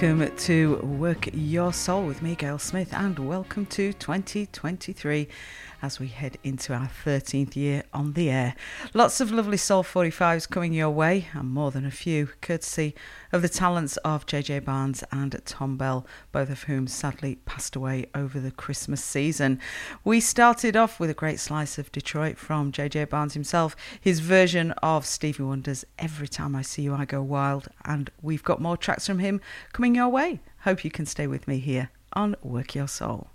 Welcome to Work Your Soul with me, Gail Smith, and welcome to 2023 as we head into our 13th year on the air. Lots of lovely Soul 45s coming your way, and more than a few, courtesy of the talents of JJ Barnes and Tom Bell, both of whom sadly passed away over the Christmas season. We started off with a great slice of Detroit from JJ Barnes himself, his version of Stevie Wonder's Every Time I See You I Go Wild, and we've got more tracks from him coming your way. Hope you can stay with me here on Work Your Soul.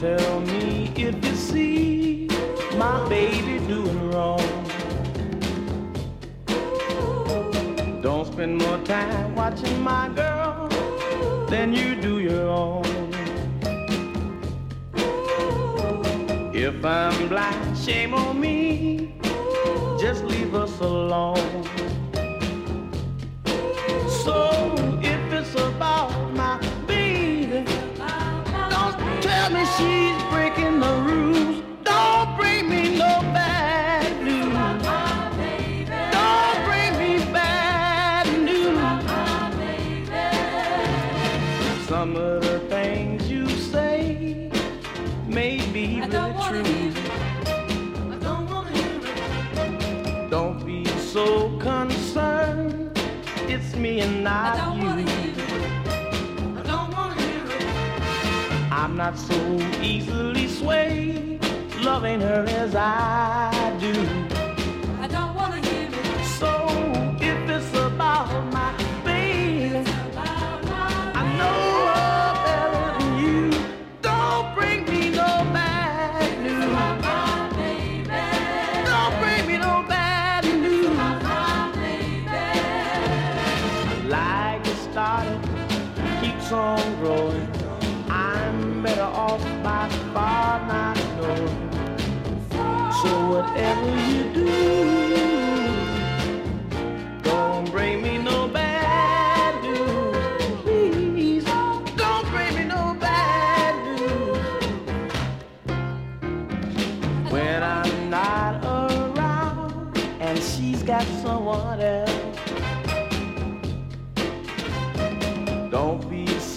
Tell me if you see my baby doing wrong. Don't spend more time watching my girl than you do your own. If I'm blind, shame on me. Just leave us alone. So if it's about my tell me she's breaking the rules. Don't bring me no bad news. Don't bring me bad news. Some of the things you say may be really true. Don't be so concerned. It's me and not you. Not so easily swayed, loving her as I do.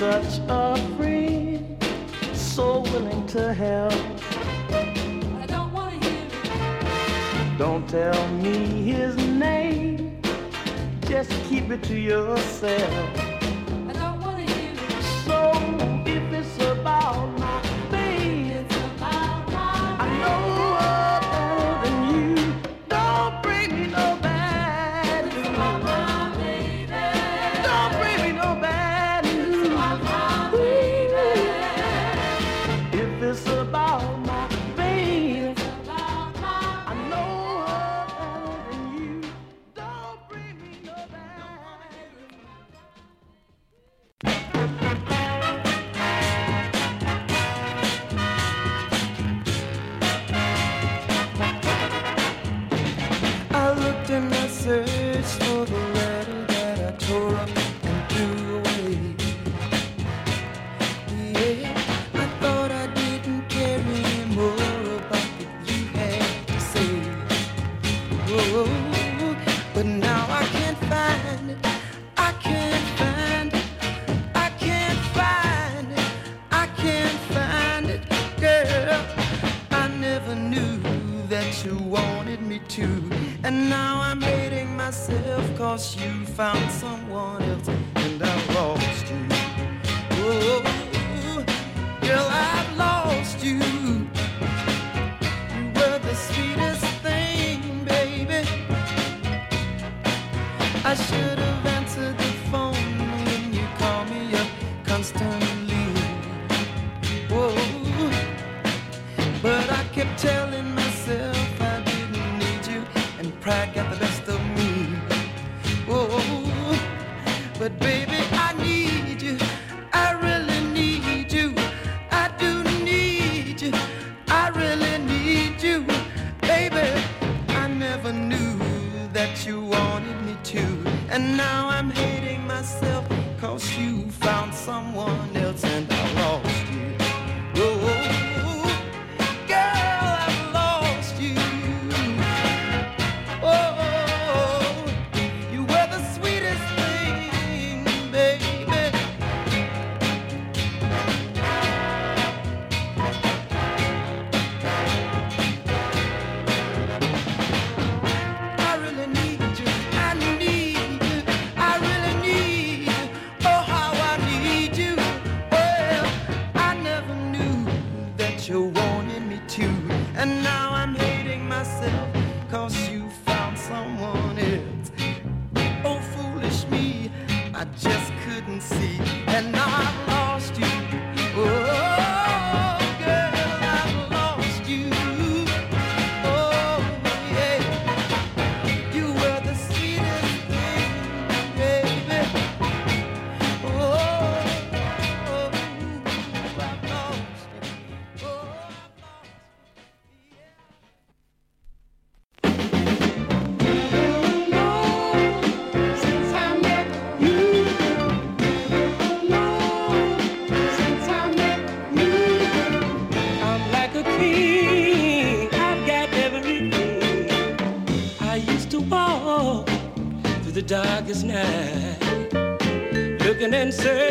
Such a friend, so willing to help. Don't tell me his name, just keep it to yourself. Wanted me to, and now I'm hating myself cause you found someone else and I lost And now darkest night, looking and searching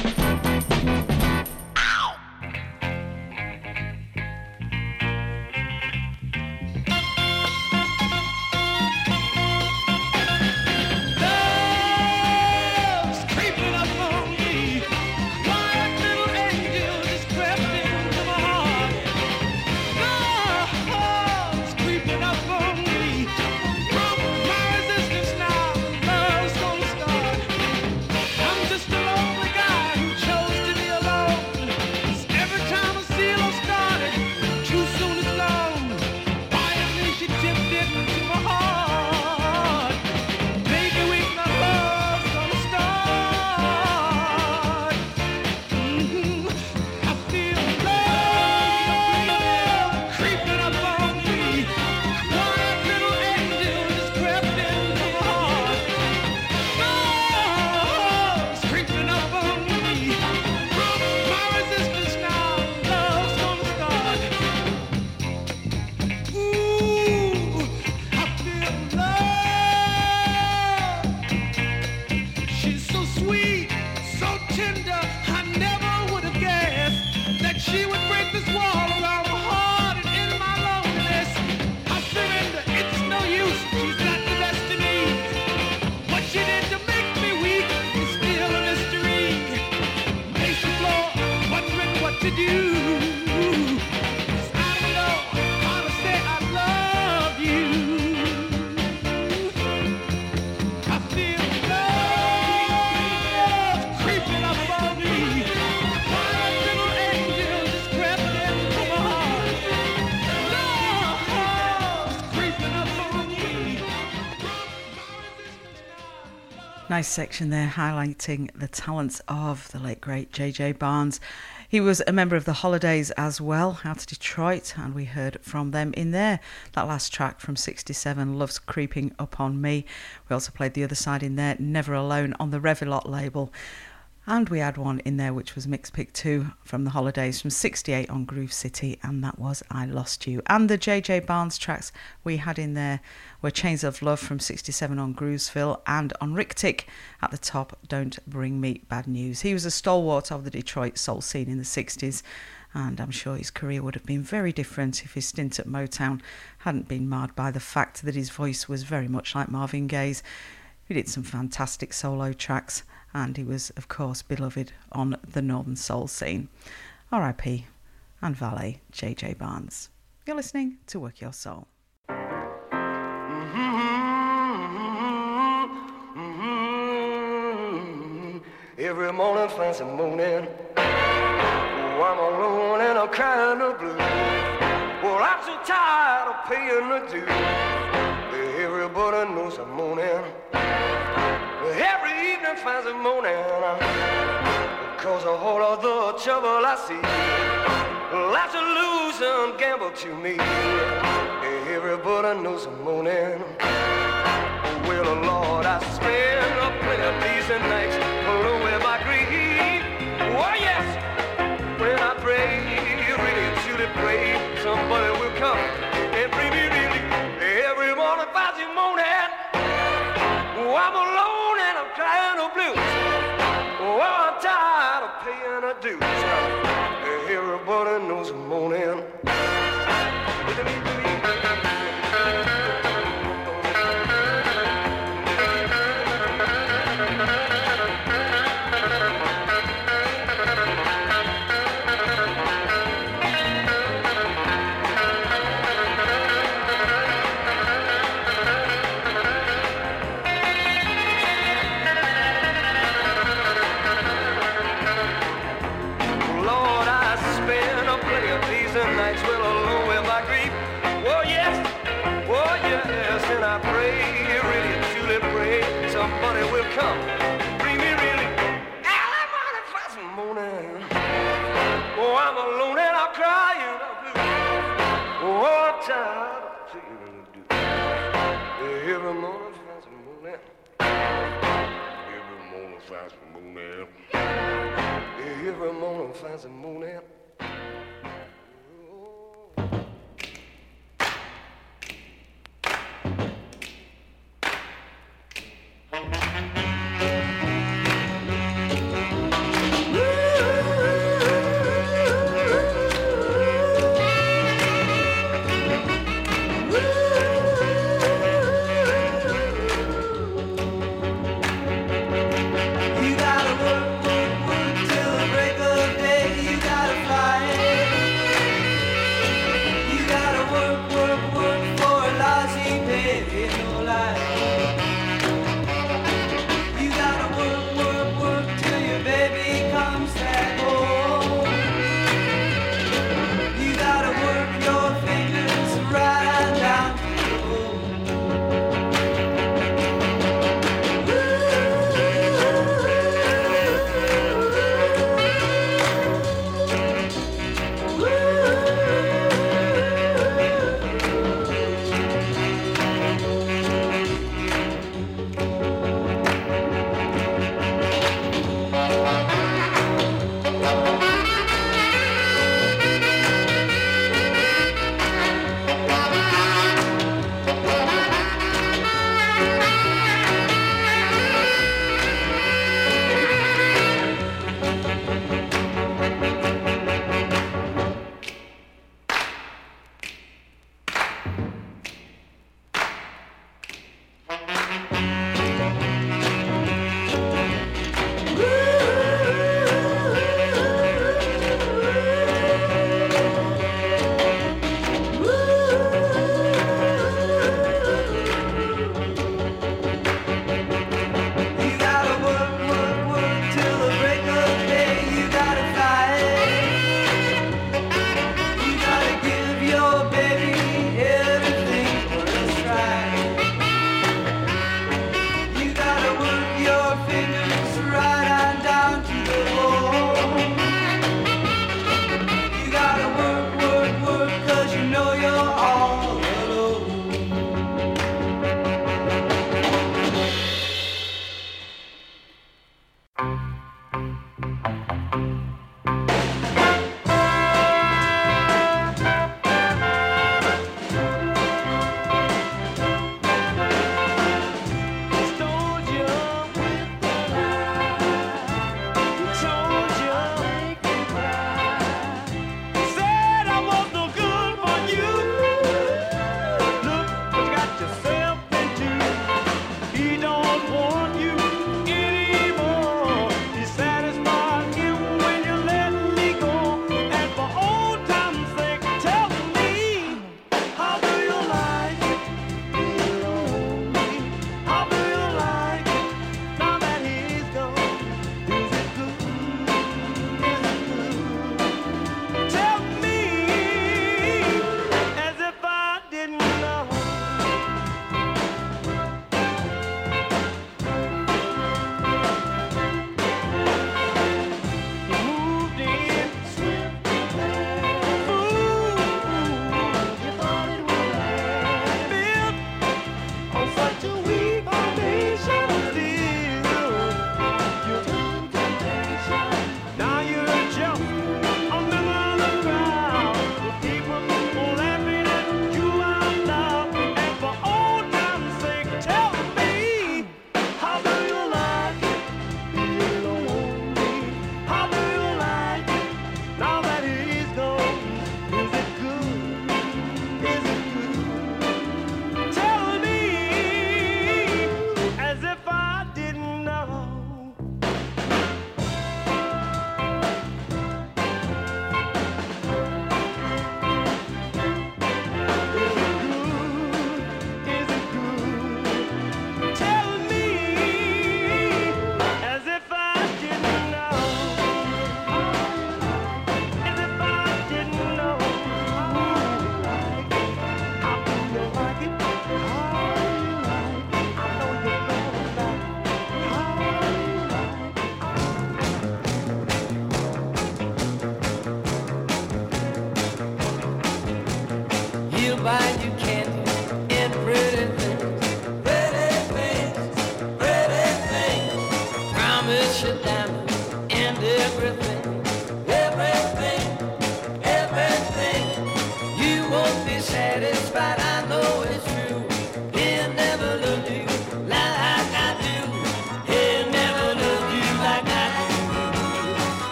Nice section there highlighting the talents of the late great JJ Barnes. He was a member of the Holidays as well, out of Detroit, and we heard from them in there. That last track from 67, Love's Creeping Up on Me. We also played the other side in there, Never Alone, on the Revilot label. And we had one in there which was Mix Pick 2 from the Holidays from 68 on Groove City, and that was I Lost You. And the JJ Barnes tracks we had in there were Chains of Love from 67 on Groovesville, and on Ric-Tic at the top, Don't Bring Me Bad News. He was a stalwart of the Detroit soul scene in the 60s, and I'm sure his career would have been very different if his stint at Motown hadn't been marred by the fact that his voice was very much like Marvin Gaye's. He did some fantastic solo tracks, and he was, of course, beloved on the Northern Soul scene. R.I.P. and Valet J.J. Barnes. You're listening to Work Your Soul. Mm-hmm, mm-hmm, mm-hmm. Every morning, fancy morning. Oh, I'm alone and I'm crying the blues. Well, I'm so tired of paying the dues. Everybody knows I'm moaning. Every evening, fancy morning. Uh, cause of all of the trouble I see. Lots of losing gamble to me. Everybody knows I'm moaning. Well, Lord, I spend a plenty of days and nights alone with my grief. Oh, yes, when I pray, really truly pray, somebody will come and bring me relief. Every morning, Friday morning, oh, I'm alone the dues. Everybody knows I'm moaning.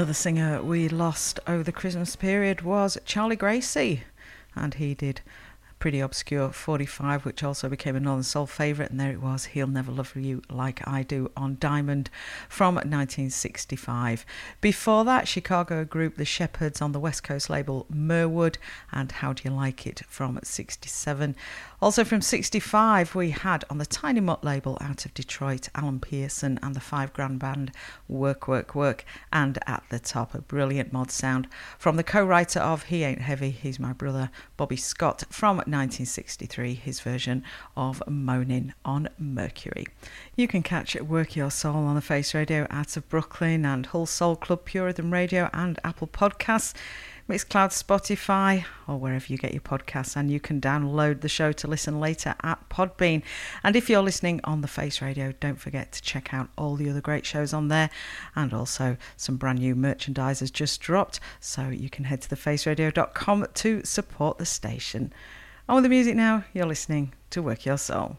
Another singer we lost over the Christmas period was Charlie Gracie, and he did a pretty obscure 45, which also became a Northern Soul favourite, and there it was, He'll Never Love You Like I Do on Diamond from 1965. Before that, Chicago group The Shepherds on the West Coast label Mirwood, and How Do You Like It from 67. Also from 65, we had on the Tiny Mutt label out of Detroit, Alan Pearson and the Five Grand Band, Work, Work, Work, and at the top, a brilliant mod sound from the co writer of He Ain't Heavy, He's My Brother, Bobby Scott, from 1963, his version of Moaning on Mercury. You can catch Work Your Soul on the Face Radio out of Brooklyn and Hull Soul Club, Pure Radio, and Apple Podcasts. Mixcloud, Spotify, or wherever you get your podcasts, and you can download the show to listen later at Podbean. And if you're listening on the Face Radio, don't forget to check out all the other great shows on there, and also some brand new merchandise has just dropped, so you can head to thefaceradio.com to support the station. On with the music now, you're listening to Work Your Soul.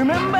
Remember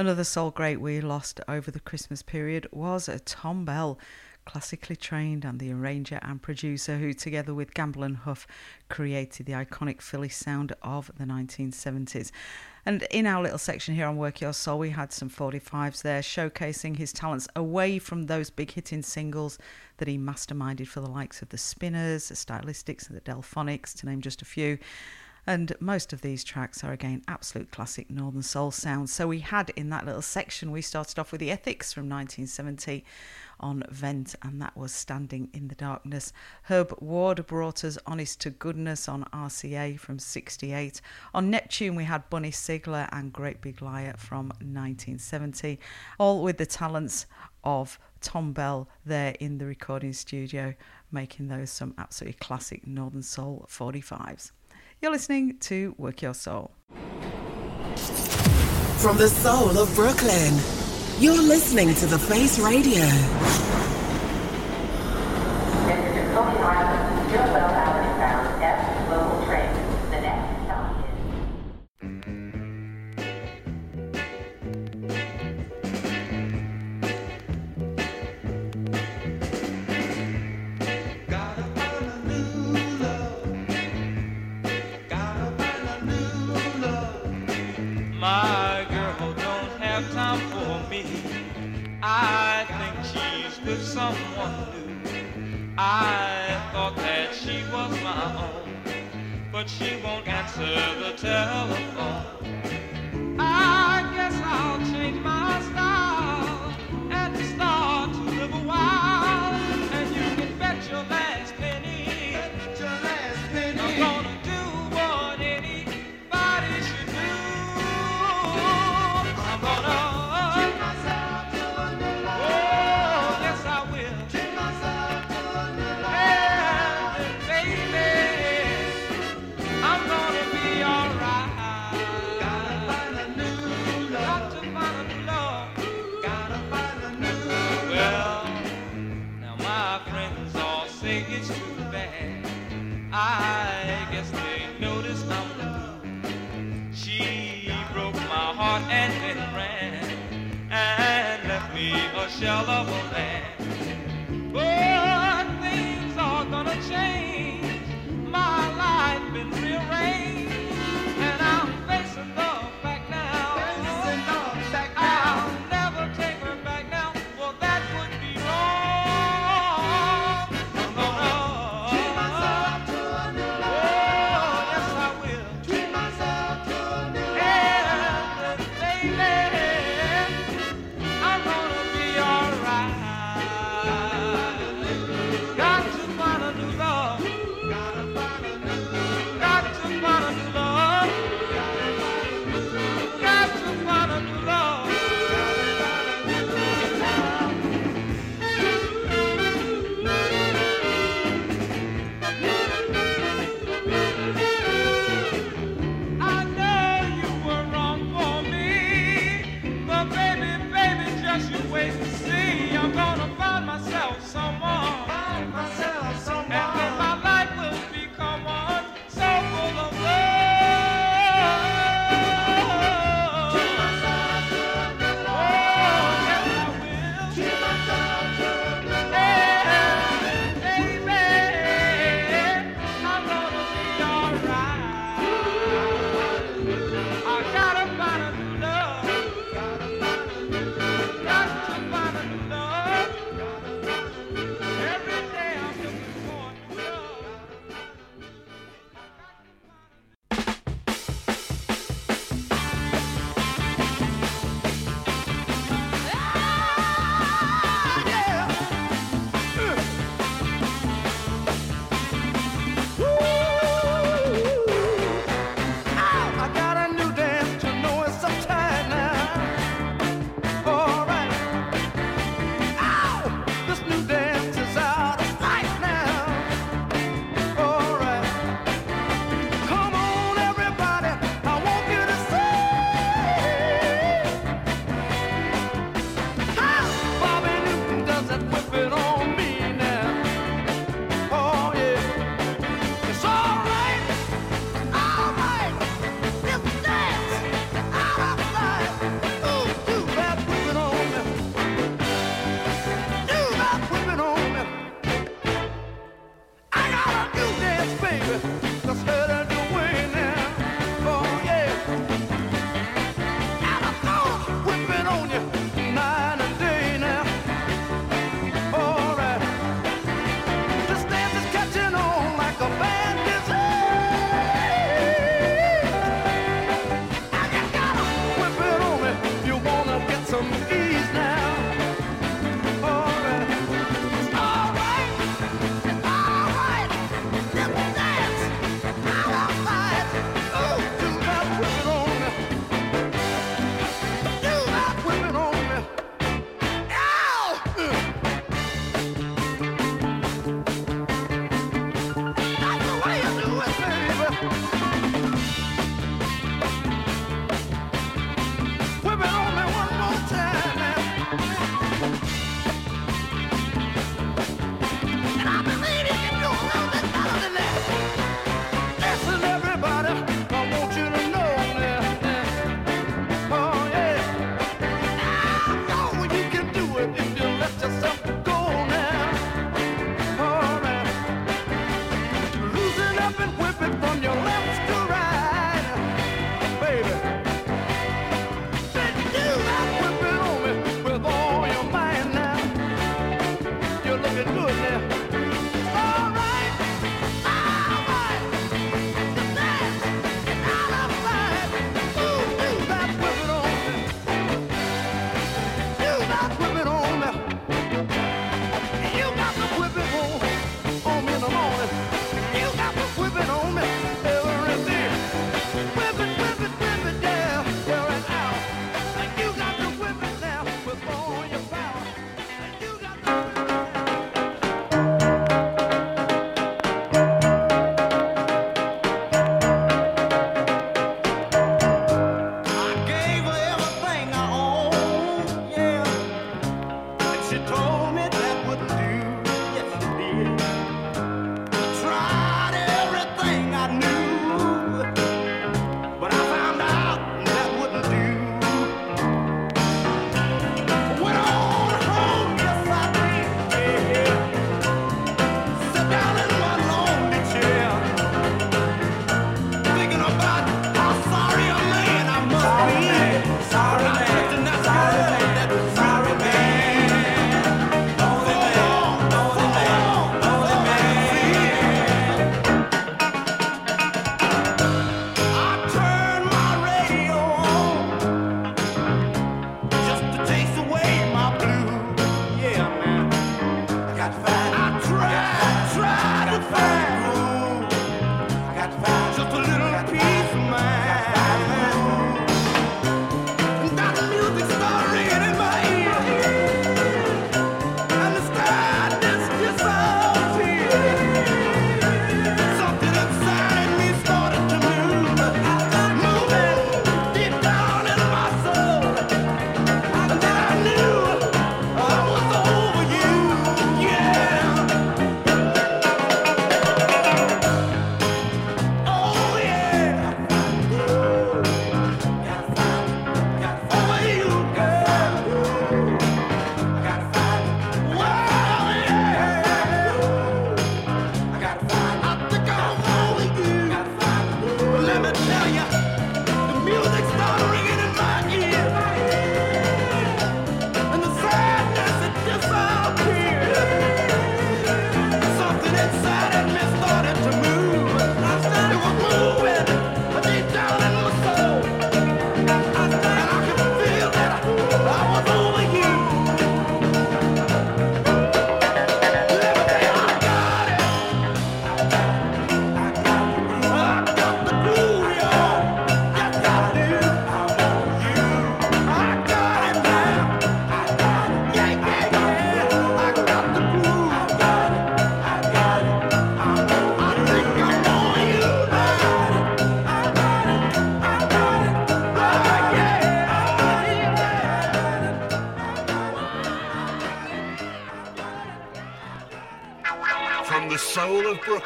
Another soul great we lost over the Christmas period was Thom Bell, classically trained and the arranger and producer who, together with Gamble and Huff, created the iconic Philly sound of the 1970s. And in our little section here on Work Your Soul, we had some 45s there showcasing his talents away from those big hitting singles that he masterminded for the likes of the Spinners, the Stylistics, and the Delfonics, to name just a few. And most of these tracks are again absolute classic Northern Soul sounds. So we had in that little section, we started off with the Ethics from 1970 on Vent, and that was Standing in the Darkness. Herb Ward brought us Honest to Goodness on RCA from 68. On Neptune, we had Bunny Sigler and Great Big Liar from 1970, all with the talents of Thom Bell there in the recording studio, making those some absolutely classic Northern Soul 45s. You're listening to Work Your Soul. From the soul of Brooklyn, you're listening to The Face Radio. I thought that she was my own, but she won't answer the telephone. I guess I'll change my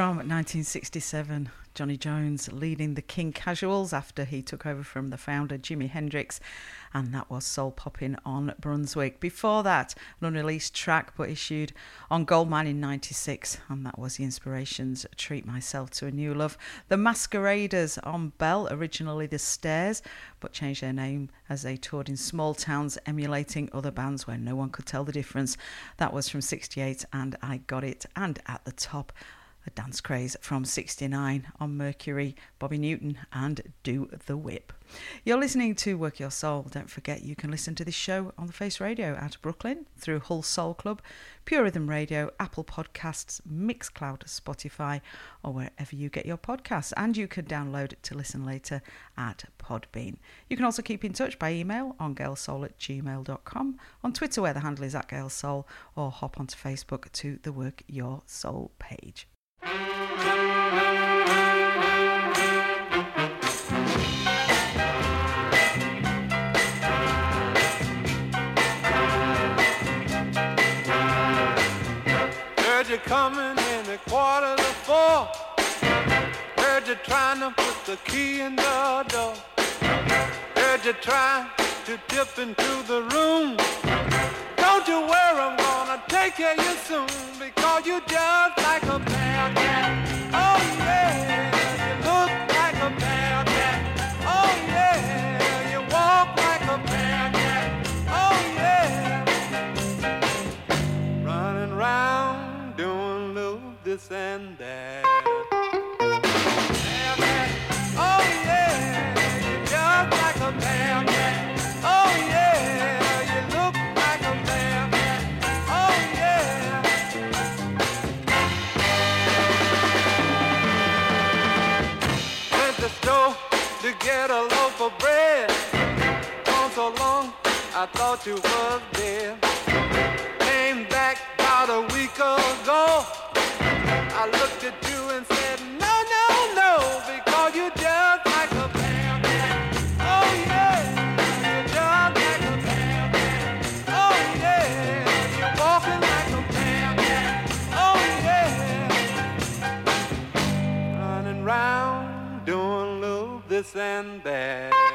From 1967, Johnny Jones leading the King Casuals after he took over from the founder Jimi Hendrix, and that was Soul Popping on Brunswick. Before that, an unreleased track but issued on Goldmine in 96, and that was the Inspirations Treat Myself to a New Love. The Masqueraders on Bell, originally The Stairs, but changed their name as they toured in small towns emulating other bands where no one could tell the difference. That was from 68, and I Got It, and at the top, a dance craze from 69 on Mercury, Bobby Newton, and Do the Whip. You're listening to Work Your Soul. Don't forget you can listen to this show on the Face Radio out of Brooklyn through Hull Soul Club, Pure Rhythm Radio, Apple Podcasts, Mixcloud, Spotify, or wherever you get your podcasts. And you can download to listen later at Podbean. You can also keep in touch by email on gailsoul at gmail.com, on Twitter where the handle is at gailsoul, or hop onto Facebook to the Work Your Soul page. Heard you coming in at quarter to four. Heard you trying to put the key in the door. Heard you trying to dip into the room. You worry, I'm gonna take care of you soon because you just like a bad cat. Oh yeah, you look like a bad cat. Oh yeah, you walk like a bad cat. Oh yeah running round doing little this and that. Get a loaf of bread. Gone so long, I thought you was dead came back about a week ago. I looked at you and said, this and that.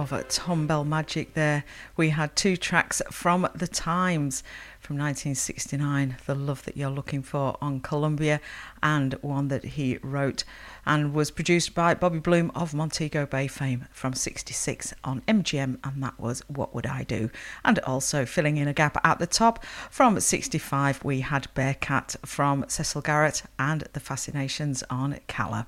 Of Thom Bell magic there. We had two tracks from The Tymes from 1969, The Love That You're Looking For on Columbia, and one that he wrote and was produced by Bobby Bloom of Montego Bay fame from 66 on MGM, and that was What Would I Do? And also filling in a gap at the top from 65, we had Bearcat from Cecil Garrett and The Fascinations on Calla.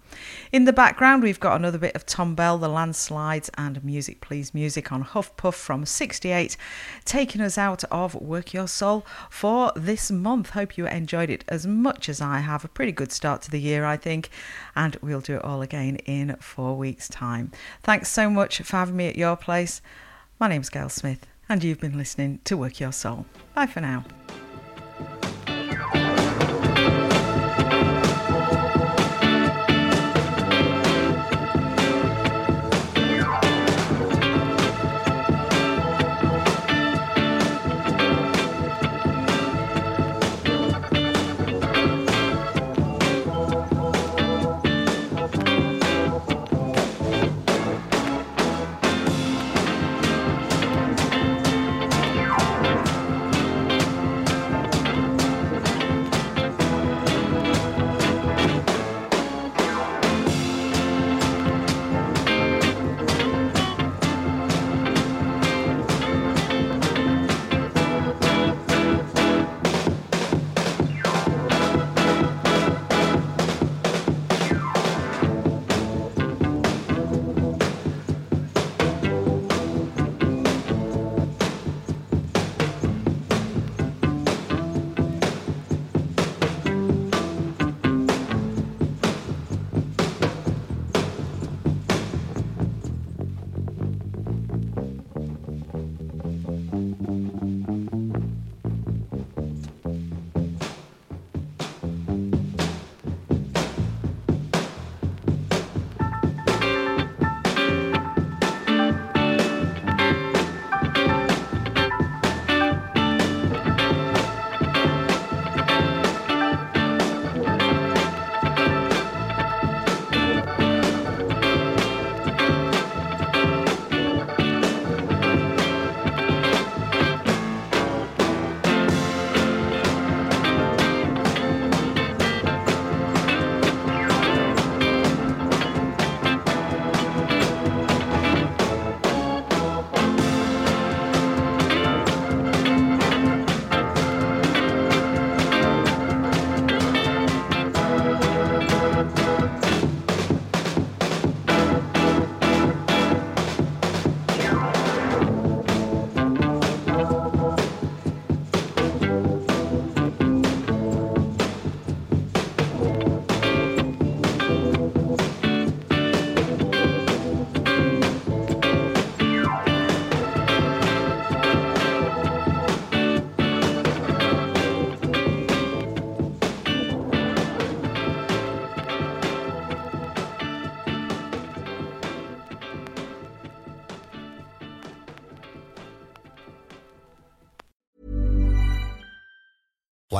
In the background, we've got another bit of Thom Bell, The Landslides, and Music Please Music on Huff Puff from 68, taking us out of Work Your Soul for this month. Hope you enjoyed it as much as I have. A pretty good start to the year, I think, and we'll do it all again in four weeks' time. Thanks so much for having me at your place. My name's Gail Smith, and you've been listening to Work Your Soul. Bye for now.